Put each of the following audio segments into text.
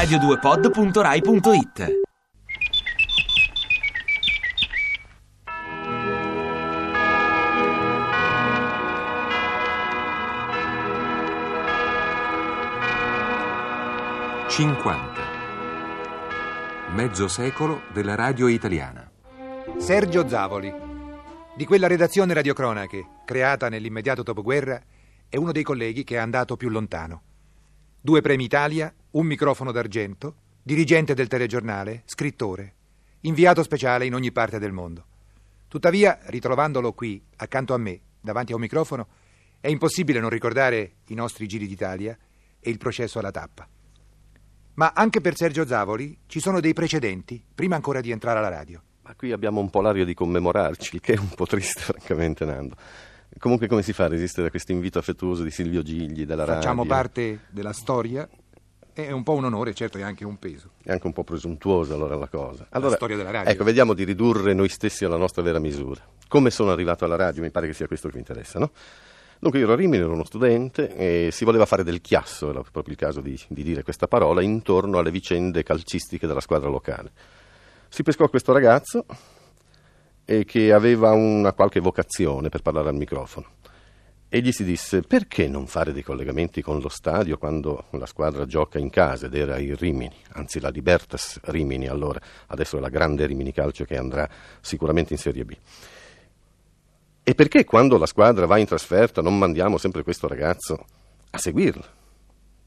radio2pod.rai.it Cinquanta. Mezzo secolo della radio italiana. Sergio Zavoli, di quella redazione radiocronache creata nell'immediato dopoguerra, è uno dei colleghi che è andato più lontano. Due premi Italia, un microfono d'argento, dirigente del telegiornale, scrittore, inviato speciale in ogni parte del mondo. Tuttavia, ritrovandolo qui, accanto a me, davanti a un microfono, è impossibile non ricordare i nostri giri d'Italia e il processo alla tappa. Ma anche per Sergio Zavoli ci sono dei precedenti, prima ancora di entrare alla radio. Ma qui abbiamo un po' l'aria di commemorarci, il che è un po' triste, francamente, Nando. Comunque, come si fa a resistere a questo invito affettuoso di Silvio Gigli, della radio? Facciamo parte della storia. È un po' un onore, certo, e anche un peso. È anche un po' presuntuosa allora la cosa. Allora, la storia della radio. Ecco, vediamo di ridurre noi stessi alla nostra vera misura. Come sono arrivato alla radio? Mi pare che sia questo che mi interessa, no? Dunque io ero a Rimini, ero uno studente e si voleva fare del chiasso, era proprio il caso di, di dire questa parola, intorno alle vicende calcistiche della squadra locale. Si pescò questo ragazzo che aveva una qualche vocazione per parlare al microfono e gli si disse perché non fare dei collegamenti con lo stadio quando la squadra gioca in casa ed era il Rimini, anzi la Libertas Rimini allora, adesso è la grande Rimini Calcio che andrà sicuramente in Serie B. E perché quando la squadra va in trasferta non mandiamo sempre questo ragazzo a seguirla?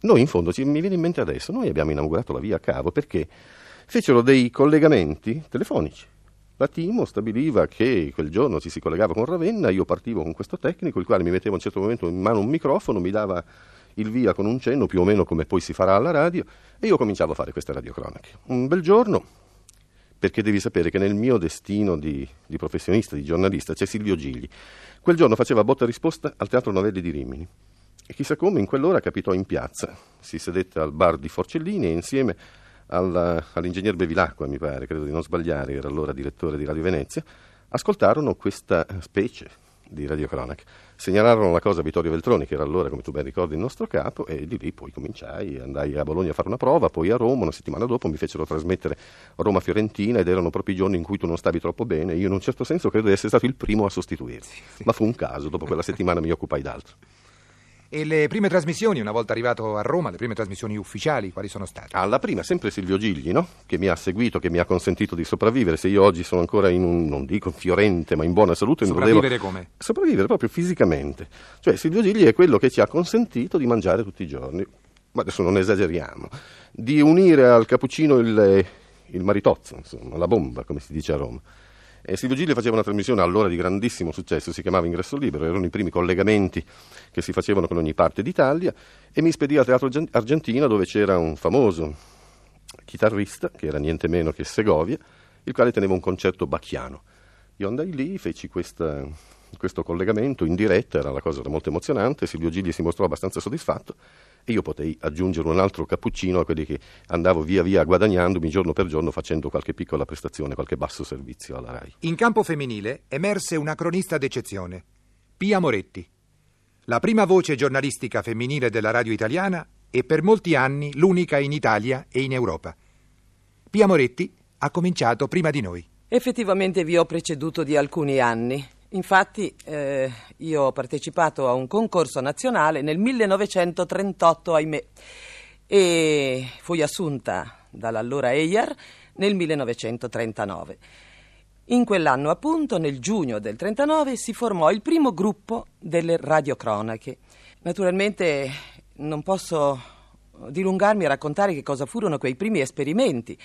Noi in fondo, mi viene in mente adesso, noi abbiamo inaugurato la via a cavo perché fecero dei collegamenti telefonici. La Timo stabiliva che quel giorno ci si collegava con Ravenna, io partivo con questo tecnico, il quale mi metteva a un certo momento in mano un microfono, mi dava il via con un cenno, più o meno come poi si farà alla radio, e io cominciavo a fare queste radiocronache. Un bel giorno, perché devi sapere che nel mio destino di, di, professionista, di giornalista, c'è Silvio Gigli. Quel giorno faceva botta e risposta al Teatro Novelli di Rimini. E chissà come, in quell'ora capitò in piazza. Si sedette al bar di Forcellini e insieme alla, all'ingegner Bevilacqua, mi pare, credo di non sbagliare, era allora direttore di Radio Venezia, ascoltarono questa specie di radiocronache. Segnalarono la cosa a Vittorio Veltroni, che era allora, come tu ben ricordi, il nostro capo, e di lì poi cominciai, andai a Bologna a fare una prova, poi a Roma, una settimana dopo mi fecero trasmettere Roma-Fiorentina ed erano proprio i giorni in cui tu non stavi troppo bene, io in un certo senso credo di essere stato il primo a sostituirti, ma fu un caso, dopo quella settimana mi occupai d'altro. E le prime trasmissioni, una volta arrivato a Roma, le prime trasmissioni ufficiali, quali sono state? Ah, la prima, sempre Silvio Gigli, no? Che mi ha seguito, che mi ha consentito di sopravvivere. Se io oggi sono ancora in un, non dico fiorente, ma in buona salute... Sopravvivere devo... come? Sopravvivere proprio fisicamente. Cioè, Silvio Gigli è quello che ci ha consentito di mangiare tutti i giorni. Ma adesso non esageriamo. Di unire al cappuccino il, il maritozzo, insomma, la bomba, come si dice a Roma. E Silvio Gigli faceva una trasmissione allora di grandissimo successo, si chiamava Ingresso Libero, erano i primi collegamenti che si facevano con ogni parte d'Italia e mi spedì al Teatro Argentina dove c'era un famoso chitarrista, che era niente meno che Segovia, il quale teneva un concerto bacchiano. Io andai lì, feci questa, questo collegamento in diretta, era la cosa molto emozionante, Silvio Gigli si mostrò abbastanza soddisfatto e io potei aggiungere un altro cappuccino a quelli che andavo via via guadagnandomi giorno per giorno facendo qualche piccola prestazione, qualche basso servizio alla RAI. In campo femminile emerse una cronista d'eccezione, Pia Moretti, la prima voce giornalistica femminile della radio italiana e per molti anni l'unica in Italia e in Europa. Pia Moretti ha cominciato prima di noi. Effettivamente vi ho preceduto di alcuni anni. Infatti eh, io ho partecipato a un concorso nazionale nel 1938, ahimè, e fui assunta dall'allora EIAR nel 1939. In quell'anno, appunto, nel giugno del 39, si formò il primo gruppo delle radiocronache. Naturalmente non posso dilungarmi a raccontare che cosa furono quei primi esperimenti,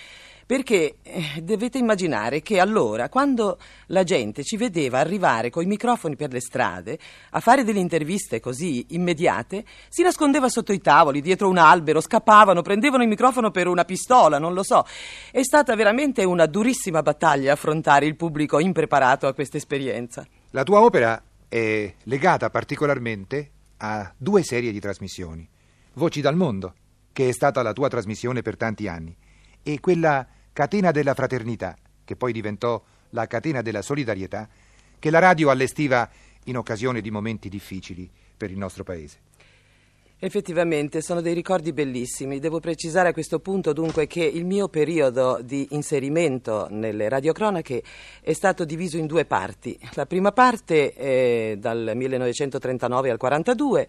perché eh, dovete immaginare che allora, quando la gente ci vedeva arrivare coi microfoni per le strade a fare delle interviste così immediate, si nascondeva sotto i tavoli, dietro un albero, scappavano, prendevano il microfono per una pistola, non lo so. È stata veramente una durissima battaglia affrontare il pubblico impreparato a questa esperienza. La tua opera è legata particolarmente a due serie di trasmissioni. Voci dal mondo, che è stata la tua trasmissione per tanti anni, e quella catena della fraternità, che poi diventò la catena della solidarietà, che la radio allestiva in occasione di momenti difficili per il nostro paese. Effettivamente sono dei ricordi bellissimi. Devo precisare a questo punto dunque che il mio periodo di inserimento nelle radiocronache è stato diviso in due parti. La prima parte è dal 1939 al 1942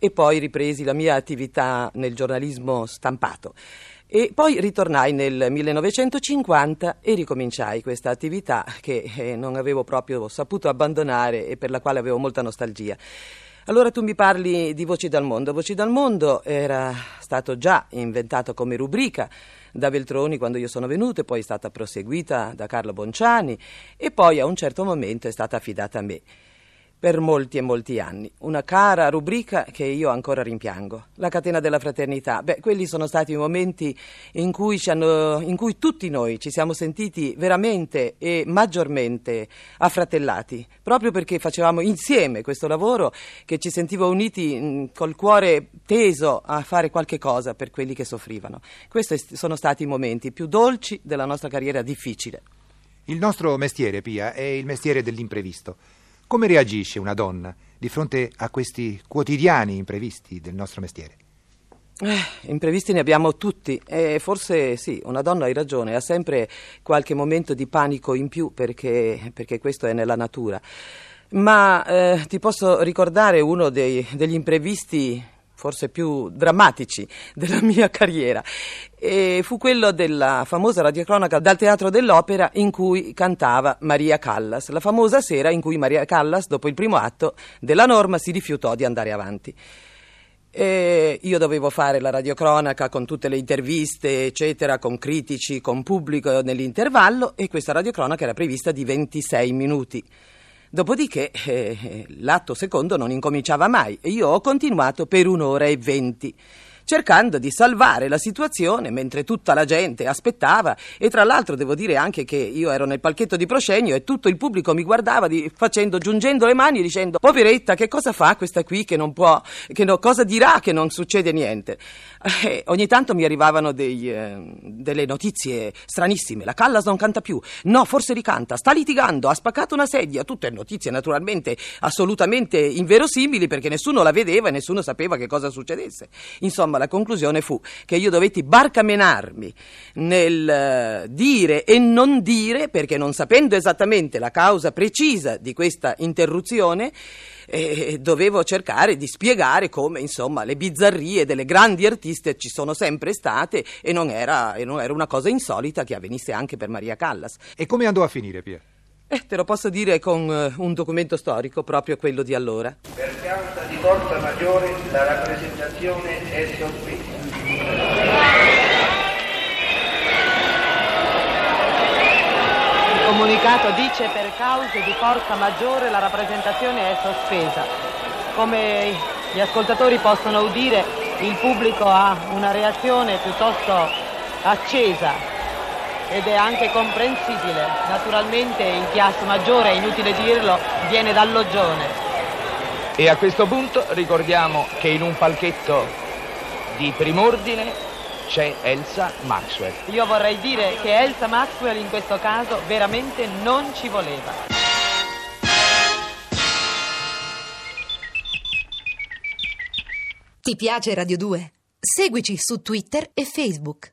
e poi ripresi la mia attività nel giornalismo stampato. E poi ritornai nel 1950 e ricominciai questa attività che eh, non avevo proprio saputo abbandonare e per la quale avevo molta nostalgia. Allora tu mi parli di Voci dal Mondo. Voci dal Mondo era stato già inventato come rubrica da Veltroni quando io sono venuto poi è stata proseguita da Carlo Bonciani e poi a un certo momento è stata affidata a me per molti e molti anni. Una cara rubrica che io ancora rimpiango. La catena della fraternità. Beh, quelli sono stati i momenti in cui, hanno, in cui, tutti noi ci siamo sentiti veramente e maggiormente affratellati, proprio perché facevamo insieme questo lavoro che ci sentiva uniti mh, col cuore teso a fare qualche cosa per quelli che soffrivano. Questi sono stati i momenti più dolci della nostra carriera difficile. Il nostro mestiere, Pia, è il mestiere dell'imprevisto. Come reagisce una donna di fronte a questi quotidiani imprevisti del nostro mestiere? Eh, imprevisti ne abbiamo tutti e forse sì, una donna hai ragione, ha sempre qualche momento di panico in più perché, perché questo è nella natura. Ma eh, ti posso ricordare uno dei, degli imprevisti forse più drammatici della mia carriera. E fu quello della famosa radiocronaca dal Teatro dell'Opera in cui cantava Maria Callas, la famosa sera in cui Maria Callas, dopo il primo atto della norma, si rifiutò di andare avanti. E io dovevo fare la radiocronaca con tutte le interviste, eccetera, con critici, con pubblico nell'intervallo e questa radiocronaca era prevista di 26 minuti. Dopodiché eh, l'atto secondo non incominciava mai e io ho continuato per un'ora e venti cercando di salvare la situazione mentre tutta la gente aspettava. E tra l'altro devo dire anche che io ero nel palchetto di proscenio e tutto il pubblico mi guardava di, facendo, giungendo le mani dicendo poveretta che cosa fa questa qui che non può, che no, cosa dirà che non succede niente. Eh, ogni tanto mi arrivavano dei, eh, delle notizie stranissime, la Callas non canta più, no forse ricanta, sta litigando, ha spaccato una sedia, tutte notizie naturalmente assolutamente inverosimili perché nessuno la vedeva e nessuno sapeva che cosa succedesse. Insomma la conclusione fu che io dovetti barcamenarmi nel eh, dire e non dire, perché non sapendo esattamente la causa precisa di questa interruzione, eh, dovevo cercare di spiegare come insomma le bizzarrie delle grandi artiste ci sono sempre state e non era, e non era una cosa insolita che avvenisse anche per Maria Callas. E come andò a finire, Pia? Eh, te lo posso dire con uh, un documento storico, proprio quello di allora. Per causa di forza maggiore la rappresentazione è sospesa. Il comunicato dice per cause di forza maggiore la rappresentazione è sospesa. Come gli ascoltatori possono udire, il pubblico ha una reazione piuttosto accesa ed è anche comprensibile. Naturalmente il chiasso maggiore, è inutile dirlo, viene dall'Oggione. E a questo punto ricordiamo che in un palchetto di primordine c'è Elsa Maxwell. Io vorrei dire che Elsa Maxwell in questo caso veramente non ci voleva. Ti piace Radio 2? Seguici su Twitter e Facebook.